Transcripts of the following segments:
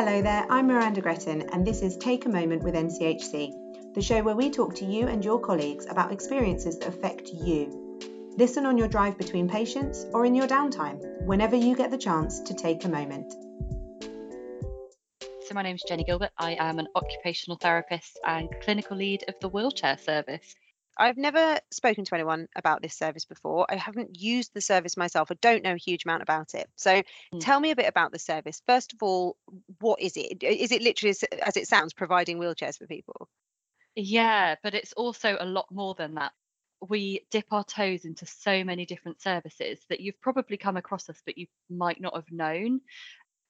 Hello there, I'm Miranda Gretton, and this is Take a Moment with NCHC, the show where we talk to you and your colleagues about experiences that affect you. Listen on your drive between patients or in your downtime, whenever you get the chance to take a moment. So, my name is Jenny Gilbert. I am an occupational therapist and clinical lead of the wheelchair service. I've never spoken to anyone about this service before. I haven't used the service myself. I don't know a huge amount about it. So mm. tell me a bit about the service. First of all, what is it? Is it literally as it sounds, providing wheelchairs for people? Yeah, but it's also a lot more than that. We dip our toes into so many different services that you've probably come across us, but you might not have known.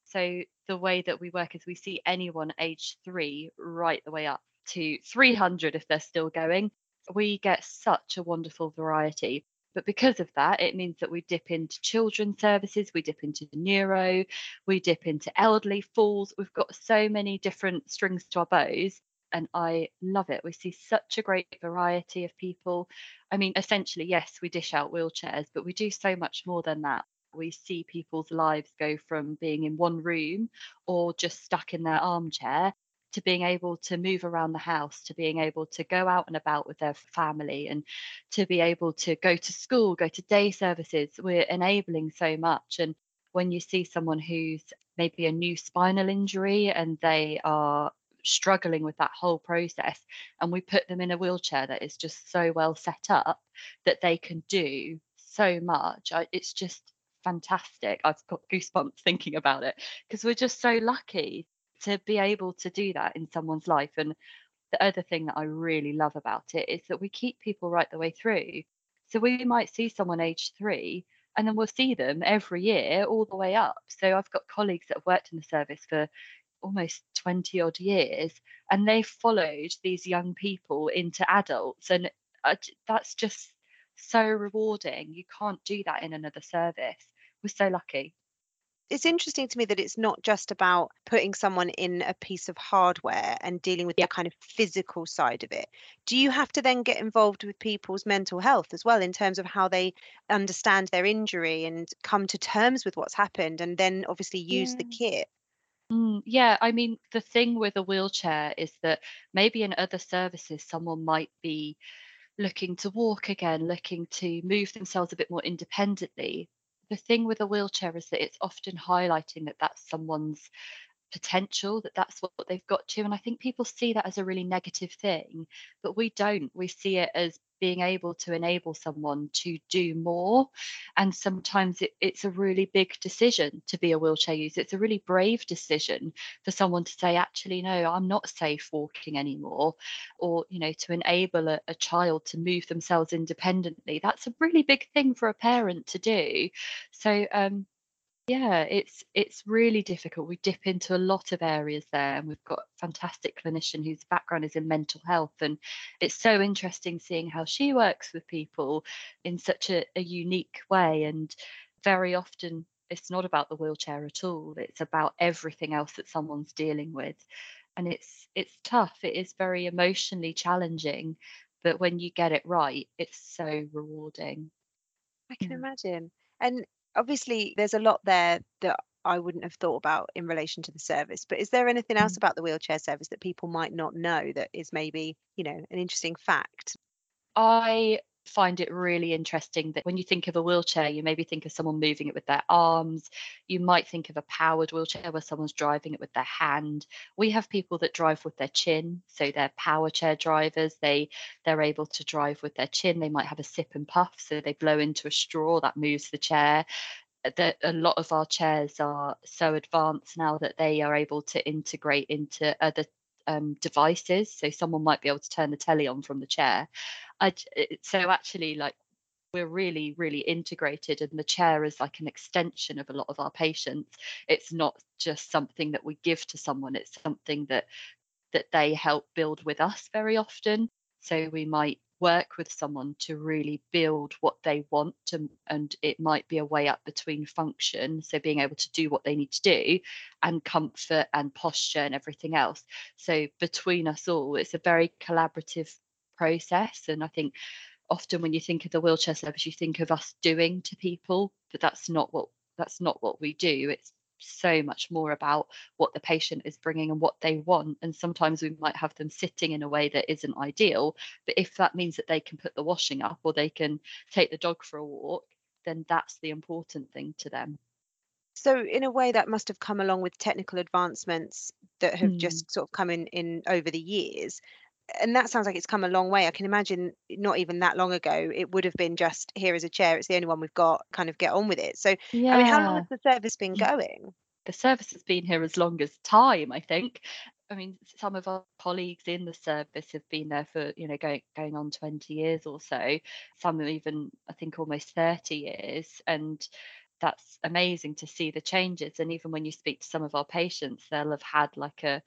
So the way that we work is we see anyone aged three right the way up to 300 if they're still going we get such a wonderful variety. But because of that, it means that we dip into children's services, we dip into neuro, we dip into elderly falls. We've got so many different strings to our bows, and I love it. We see such a great variety of people. I mean, essentially, yes, we dish out wheelchairs, but we do so much more than that. We see people's lives go from being in one room or just stuck in their armchair to being able to move around the house, to being able to go out and about with their family, and to be able to go to school, go to day services. We're enabling so much. And when you see someone who's maybe a new spinal injury and they are struggling with that whole process, and we put them in a wheelchair that is just so well set up that they can do so much, it's just fantastic. I've got goosebumps thinking about it because we're just so lucky to be able to do that in someone's life. And the other thing that I really love about it is that we keep people right the way through. So we might see someone age three and then we'll see them every year all the way up. So I've got colleagues that have worked in the service for almost 20 odd years and they've followed these young people into adults. And that's just so rewarding. You can't do that in another service. We're so lucky it's interesting to me that it's not just about putting someone in a piece of hardware and dealing with yeah. the kind of physical side of it. Do you have to then get involved with people's mental health as well in terms of how they understand their injury and come to terms with what's happened and then obviously use yeah. the kit? Mm, yeah, I mean, the thing with a wheelchair is that maybe in other services, someone might be looking to walk again, looking to move themselves a bit more independently the thing with a wheelchair is that it's often highlighting that that's someone's potential that that's what they've got to and i think people see that as a really negative thing but we don't. We see it as being able to enable someone to do more. And sometimes it, it's a really big decision to be a wheelchair user. It's a really brave decision for someone to say, actually, no, I'm not safe walking anymore, or, you know, to enable a, a child to move themselves independently. That's a really big thing for a parent to do. So, um, yeah, it's it's really difficult. We dip into a lot of areas there, and we've got a fantastic clinician whose background is in mental health, and it's so interesting seeing how she works with people in such a, a unique way. And very often, it's not about the wheelchair at all. It's about everything else that someone's dealing with, and it's it's tough. It is very emotionally challenging, but when you get it right, it's so rewarding. I can imagine. And obviously there's a lot there that I wouldn't have thought about in relation to the service. But is there anything else mm. about the wheelchair service that people might not know that is maybe, you know, an interesting fact? I find it really interesting that when you think of a wheelchair, you maybe think of someone moving it with their arms. You might think of a powered wheelchair where someone's driving it with their hand. We have people that drive with their chin, so they're power chair drivers. They they're able to drive with their chin. They might have a sip and puff, so they blow into a straw that moves the chair. That a lot of our chairs are so advanced now that they are able to integrate into other um, devices. So someone might be able to turn the telly on from the chair. I, eh, eh, so actually, like we're really, really integrated, and the chair is like an extension of a lot of our patients. It's not just something that we give to someone; it's something that that they help build with us very often. So we might work with someone to really build what they want to, and it might be a way up between function so being able to do what they need to do and comfort and posture and everything else so between us all it's a very collaborative process and i think often when you think of the wheelchair service you think of us doing to people but that's not what that's not what we do it's so much more about what the patient is bringing and what they want. And sometimes we might have them sitting in a way that isn't ideal. But if that means that they can put the washing up or they can take the dog for a walk, then that's the important thing to them. So, in a way, that must have come along with technical advancements that have Mm. just sort of come in, in over the years. And that sounds like it's come a long way. I can imagine not even that long ago, it would have been just here is a chair, it's the only one we've got, kind of get on with it. So, yeah. I mean, how long has the service been going? the service has been here as long as time, I think. I mean, some of our colleagues in the service have been there for, you know, going going on 20 years or so. Some even, I think, almost 30 years. And that's amazing to see the changes. And even when you speak to some of our patients, they'll have had like a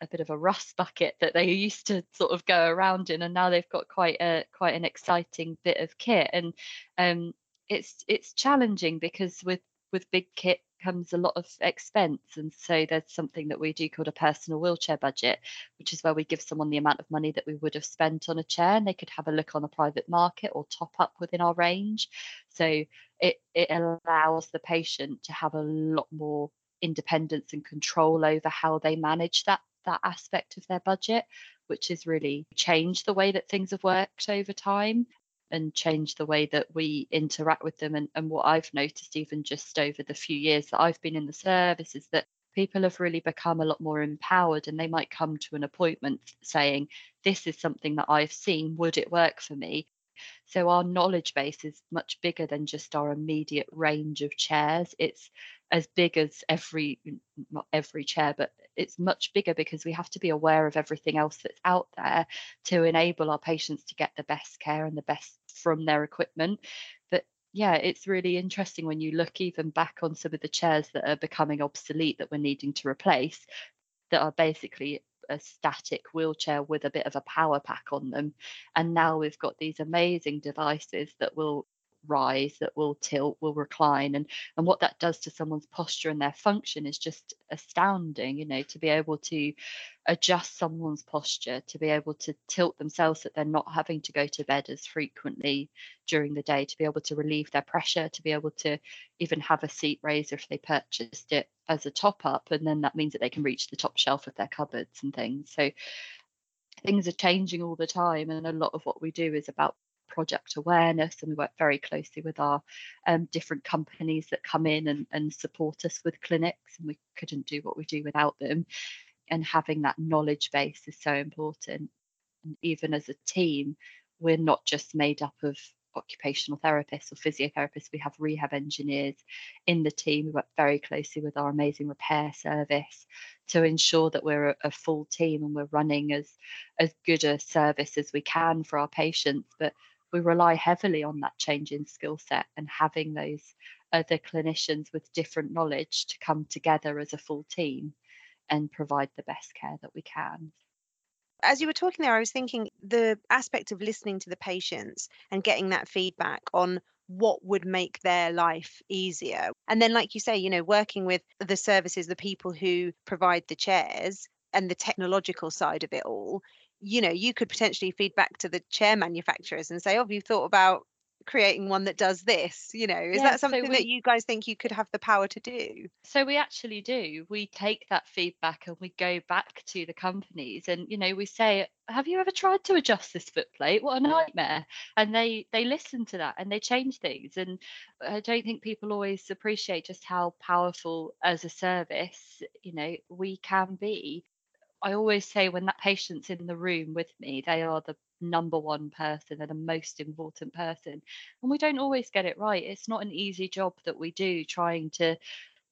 a bit of a rust bucket that they used to sort of go around in, and now they've got quite a quite an exciting bit of kit. And um, it's it's challenging because with with big kit comes a lot of expense and so there's something that we do called a personal wheelchair budget which is where we give someone the amount of money that we would have spent on a chair and they could have a look on the private market or top up within our range so it it allows the patient to have a lot more independence and control over how they manage that that aspect of their budget which has really changed the way that things have worked over time and changed the way that we interact with them. And, and what I've noticed, even just over the few years that I've been in the service, is that people have really become a lot more empowered and they might come to an appointment saying, This is something that I've seen. Would it work for me? So our knowledge base is much bigger than just our immediate range of chairs. It's as big as every, not every chair, but it's much bigger because we have to be aware of everything else that's out there to enable our patients to get the best care and the best from their equipment. But yeah, it's really interesting when you look even back on some of the chairs that are becoming obsolete that we're needing to replace, that are basically a static wheelchair with a bit of a power pack on them. And now we've got these amazing devices that will rise that will tilt will recline and and what that does to someone's posture and their function is just astounding you know to be able to adjust someone's posture to be able to tilt themselves that they're not having to go to bed as frequently during the day to be able to relieve their pressure to be able to even have a seat raiser if they purchased it as a top up and then that means that they can reach the top shelf of their cupboards and things. So things are changing all the time and a lot of what we do is about project awareness and we work very closely with our um, different companies that come in and, and support us with clinics and we couldn't do what we do without them. And having that knowledge base is so important. And even as a team we're not just made up of occupational therapists or physiotherapists. We have rehab engineers in the team. We work very closely with our amazing repair service to ensure that we're a, a full team and we're running as as good a service as we can for our patients. But we rely heavily on that change in skill set and having those other clinicians with different knowledge to come together as a full team and provide the best care that we can. As you were talking there, I was thinking the aspect of listening to the patients and getting that feedback on what would make their life easier. And then, like you say, you know, working with the services, the people who provide the chairs and the technological side of it all, you know, you could potentially feed back to the chair manufacturers and say, oh, have you thought about creating one that does this? You know, is Yeah, that so something we- that you guys think you could have the power to do? So we actually do. We take that feedback and we go back to the companies and you know we say, "Have you ever tried to adjust this foot plate? What a nightmare!" And they they listen to that and they change things. And I don't think people always appreciate just how powerful as a service, you know, we can be. I always say when that patient's in the room with me, they are the number one person they're the most important person. And we don't always get it right. It's not an easy job that we do trying to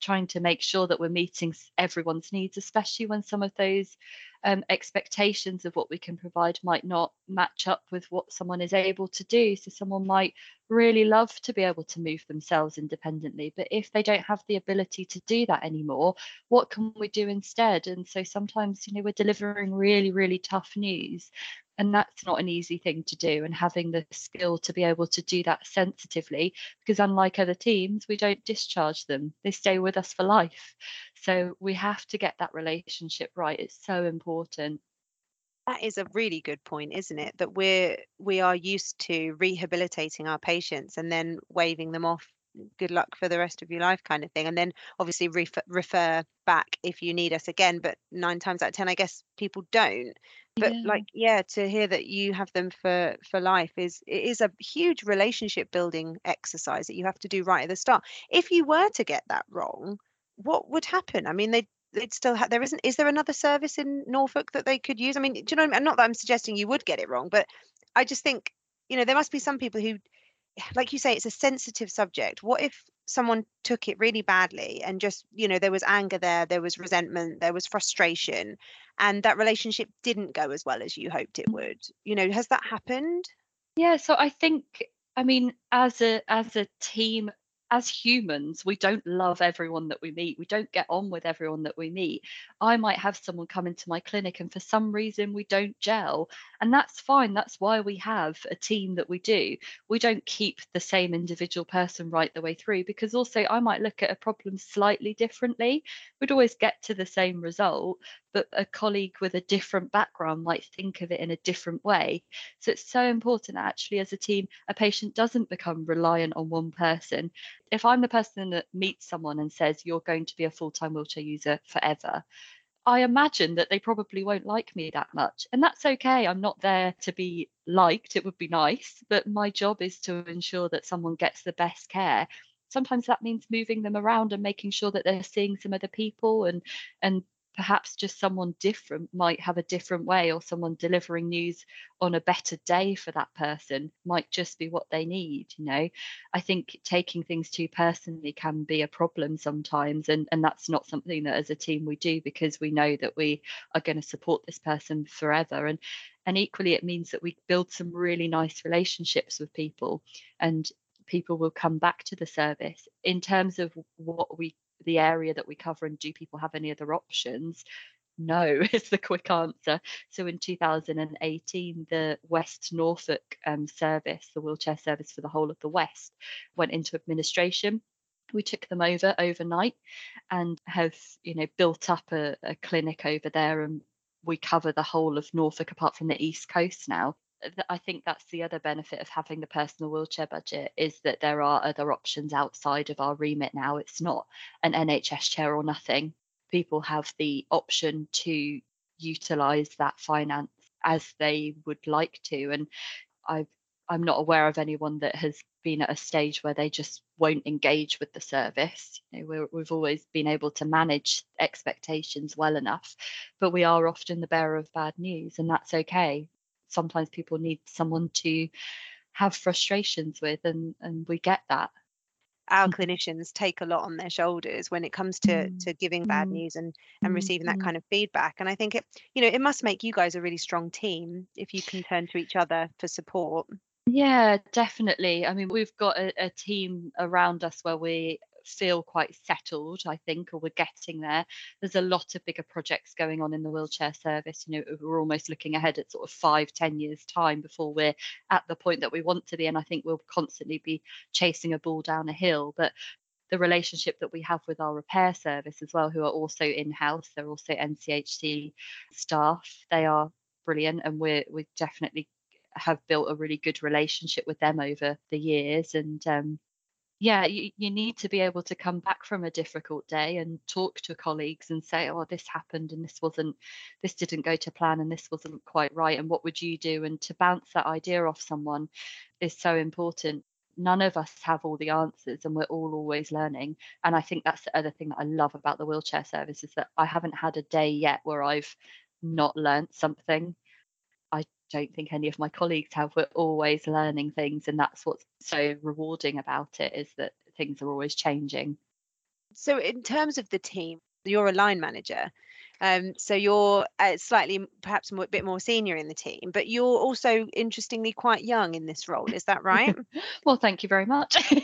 trying to make sure that we're meeting everyone's needs, especially when some of those um, expectations of what we can provide might not match up with what someone is able to do. So someone might really love to be able to move themselves independently, but if they don't have the ability to do that anymore, what can we do instead? And so sometimes, you know, we're delivering really, really tough news. And that's not an easy thing to do. And having the skill to be able to do that sensitively, because unlike other teams, we don't discharge them, they stay with us for life. So we have to get that relationship right. It's so important. That is a really good point, isn't it? That we're we are used to rehabilitating our patients and then waving them off good luck for the rest of your life kind of thing and then obviously refer, refer back if you need us again but nine times out of ten i guess people don't but Yeah. like yeah to hear that you have them for for life is it is a huge relationship building exercise that you have to do right at the start if you were to get that wrong what would happen? I mean they they'd still have there isn't is there another service in norfolk that they could use? I mean do you know I not that i'm suggesting you would get it wrong but i just think you know there must be some people who like you say it's a sensitive subject. What if someone took it really badly and just you know there was anger there there was resentment there was frustration and that relationship didn't go as well as you hoped it would? You know has that happened? Yeah, so I think I mean as a as a team as humans we don't love everyone that we meet. We don't get on with everyone that we meet. I might have someone come into my clinic and for some reason we don't gel and that's fine. That's why we have a team that we do. We don't keep the same individual person right the way through because also I might look at a problem slightly differently. We'd always get to the same result, but a colleague with a different background might think of it in a different way. So it's so important actually, as a team, a patient doesn't become reliant on one person. If I'm the person that meets someone and says, You're going to be a full time wheelchair user forever, I imagine that they probably won't like me that much. And that's okay. I'm not there to be liked. It would be nice, but my job is to ensure that someone gets the best care. Sometimes that means moving them around and making sure that they're seeing some other people and and perhaps just someone different might have a different way or someone delivering news on a better day for that person might just be what they need you know? I think taking things too personally can be a problem sometimes and and that's not something that as a team we do because we know that we are going to support this person forever and and equally it means that we build some really nice relationships with people and people will come back to the service. In terms of what we the area that we cover and do people have any other options? No is the quick answer. So in 2018 the west norfolk um, service the wheelchair service for the whole of the west went into administration. We took them over overnight and have you know built up a, a clinic over there and we cover the whole of norfolk apart from the east coast now I think that's the other benefit of having the personal wheelchair budget is that there are other options outside of our remit now. It's not an NHS chair or nothing. People have the option to utilize that finance as they would like to. And I've I'm not aware of anyone that has been at a stage where they just won't engage with the service. You know, we're, we've always been able to manage expectations well enough, but we are often the bearer of bad news, and that's okay sometimes people need someone to have frustrations with and and we get that. Our clinicians take a lot on their shoulders when it comes to Mm, to giving bad mm, news and and mm, receiving that mm. kind of feedback. And i think it you know it must make you guys a really strong team if you can turn to each other for support. Yeah definitely. I mean we've got a, a team around us where we feel quite settled i think or we're getting there. There's a lot of bigger projects going on in the wheelchair service you know we're almost looking ahead at sort of five ten years time before we're at the point that we want to be and i think we'll constantly be chasing a ball down a hill. But the relationship that we have with our repair service as well who are also in-house they're also nchc staff they are brilliant and we're we definitely have built a really good relationship with them over the years and um, yeah you, you need to be able to come back from a difficult day and talk to colleagues and say oh this happened and this wasn't this didn't go to plan and this wasn't quite right and what would you do? And to bounce that idea off someone is so important. None of us have all the answers and we're all always learning. And i think that's the other thing that i love about the wheelchair service is that i haven't had a day yet where i've not learnt something don't think any of my colleagues have. We're always learning things and that's what's so rewarding about it is that things are always changing. So in terms of the team you're a line manager um, so you're uh, slightly perhaps a bit more senior in the team but you're also interestingly quite young in this role is that right? Well thank you very much.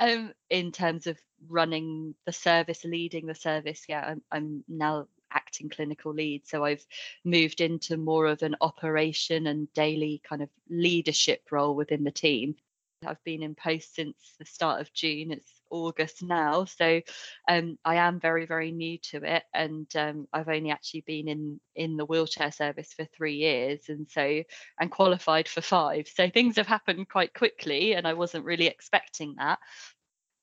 Um, in terms of running the service leading the service yeah I'm, I'm now acting clinical lead so i've moved into more of an operation and daily kind of leadership role within the team. I've been in post since the start of june it's august now so um, i am very very new to it and um, i've only actually been in in the wheelchair service for three years and so and qualified for five so things have happened quite quickly and i wasn't really expecting that.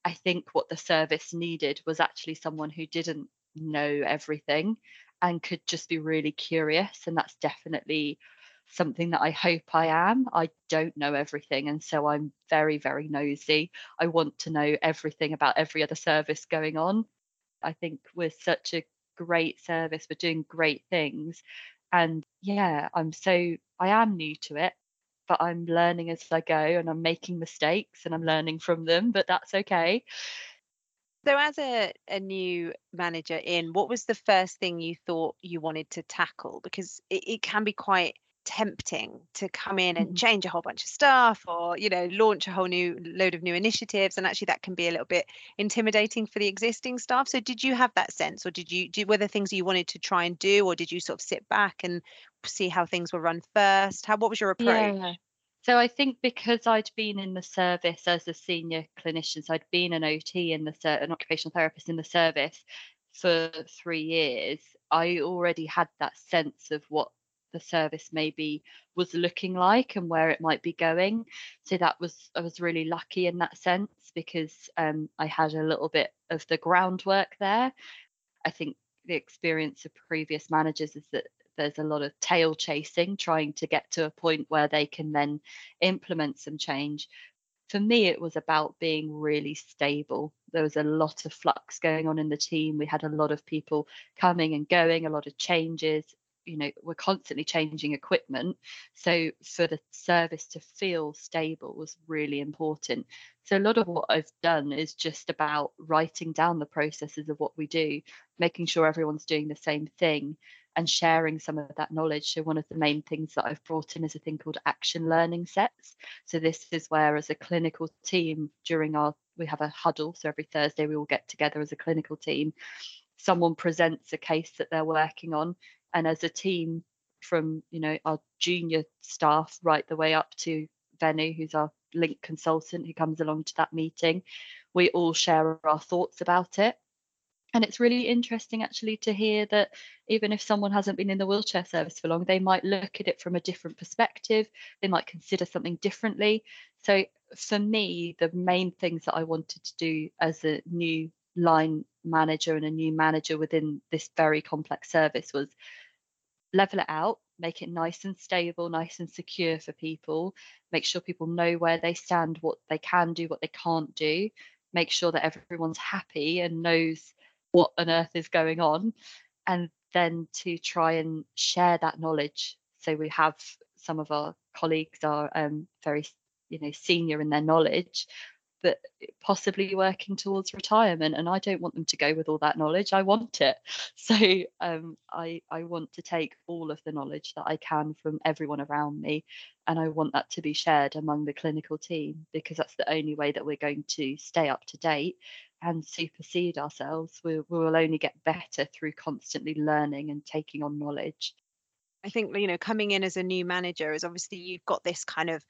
I think what the service needed was actually someone who didn't know everything and could just be really curious. And that's definitely something that I hope I am. I don't know everything. And so I'm very, very nosy. I want to know everything about every other service going on. I think we're such a great service, we're doing great things. And yeah, I'm so, I am new to it, but I'm learning as I go and I'm making mistakes and I'm learning from them, but that's okay. So, as a, a new manager in, what was the first thing you thought you wanted to tackle? Because it, it can be quite tempting to come in and Mhm. change a whole bunch of stuff or you know launch a whole new load of new initiatives and actually that can be a little bit intimidating for the existing staff so did you have that sense or did you do were there things you wanted to try and do or did you sort of sit back and see how things were run first how what was your approach Yeah. So I think because I'd been in the service as a senior clinician, so I'd been an OT in the an occupational therapist in the service for three years, I already had that sense of what the service maybe was looking like and where it might be going. So that was I was really lucky in that sense because um, I had a little bit of the groundwork there. I think the experience of previous managers is that there's a lot of tail chasing, trying to get to a point where they can then implement some change. For me, it was about being really stable. There was a lot of flux going on in the team. We had a lot of people coming and going, a lot of changes. You know, we're constantly changing equipment. So for the service to feel stable was really important. So a lot of what I've done is just about writing down the processes of what we do, making sure everyone's doing the same thing and sharing some of that knowledge. So, one of the main things that I've brought in is a thing called action learning sets. So, this is where, as a clinical team, during our we have a huddle. So, every Thursday we all get together as a clinical team. Someone presents a case that they're working on, and as a team, from you know our junior staff right the way up to Venu, who's our link consultant who comes along to that meeting, we all share our thoughts about it and it's really interesting actually to hear that even if someone hasn't been in the wheelchair service for long, they might look at it from a different perspective. They might consider something differently. So for me, the main things that I wanted to do as a new line manager and a new manager within this very complex service was level it out, make it nice and stable, nice and secure for people, make sure people know where they stand, what they can do, what they can't do, make sure that everyone's happy and knows what on earth is going on and then to try and share that knowledge. So we have some of our colleagues are um, very you know senior in their knowledge but possibly working towards retirement and i don't want them to go with all that knowledge i want it. So um, I, I want to take all of the knowledge that i can from everyone around me and i want that to be shared among the clinical team because that's the only way that we're going to stay up to date and supersede ourselves. We, we will only get better through constantly learning and taking on knowledge. I think you know coming in as a new manager is obviously you've got this kind of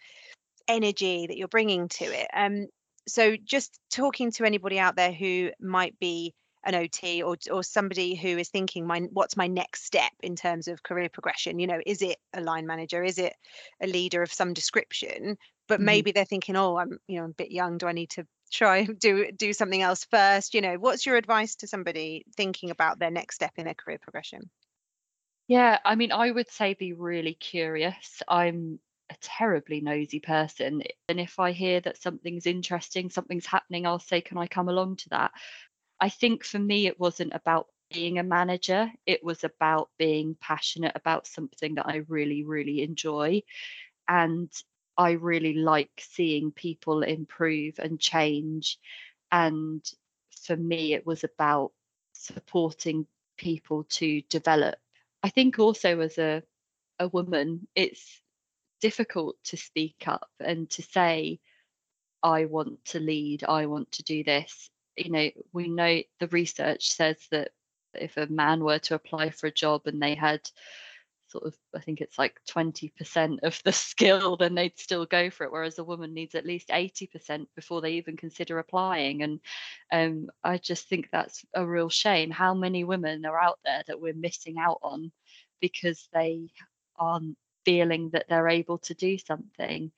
energy that you're bringing to it. Um, so just talking to anybody out there who might be an OT or or somebody who is thinking my what's my next step in terms of career progression you know is it a line manager is it a leader of some description but Mhm. maybe they're thinking oh I'm you know a bit young do I need to try do do something else first you know what's your advice to somebody thinking about their next step in their career progression Yeah, I mean, I would say be really curious. I'm a terribly nosy person. And if I hear that something's interesting, something's happening, I'll say, Can I come along to that? I think for me, it wasn't about being a manager, it was about being passionate about something that I really, really enjoy. And I really like seeing people improve and change. And for me, it was about supporting people to develop. I think also as a, a woman, it's difficult to speak up and to say, I want to lead, I want to do this. You know, we know the research says that if a man were to apply for a job and they had sort of, I think it's like 20% of the skill, then they'd still go for it. Whereas a woman needs at least 80% before they even consider applying. And um, I just think that's a real shame. How many women are out there that we're missing out on because they aren't feeling that they're able to do something?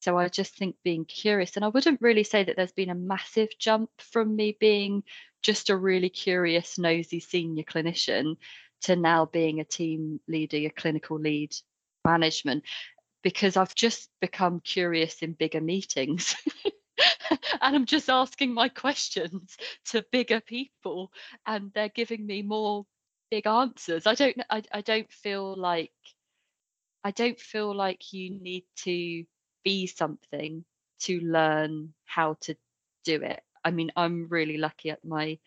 So I just think being curious, and I wouldn't really say that there's been a massive jump from me being just a really curious, nosy senior clinician to now being a team leader, a clinical lead management, because I've just become curious in bigger meetings. and I'm just asking my questions to bigger people and they're giving me more big answers. I don't I, I don't feel like I don't feel like you need to be something to learn how to do it. I mean, I'm really lucky at my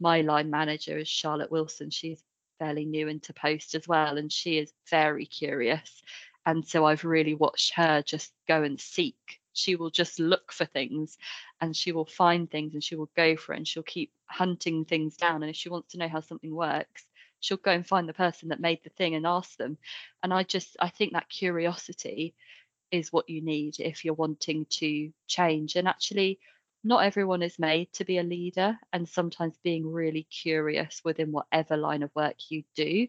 my line manager is Charlotte Wilson. She's fairly new into post as well, and she is very curious. And so I've really watched her just go and seek. She will just look for things and she will find things and she will go for it and she'll keep hunting things down. And if she wants to know how something works, she'll go and find the person that made the thing and ask them. And I just, I think that curiosity is what you need if you're wanting to change. And actually, not everyone is made to be a leader, and sometimes being really curious within whatever line of work you do,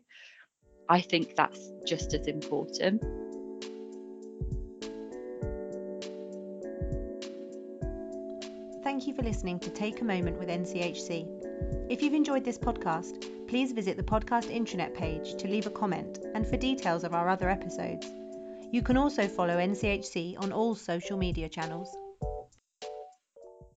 I think that's just as important. Thank you for listening to Take a Moment with NCHC. If you've enjoyed this podcast, please visit the podcast intranet page to leave a comment and for details of our other episodes. You can also follow NCHC on all social media channels.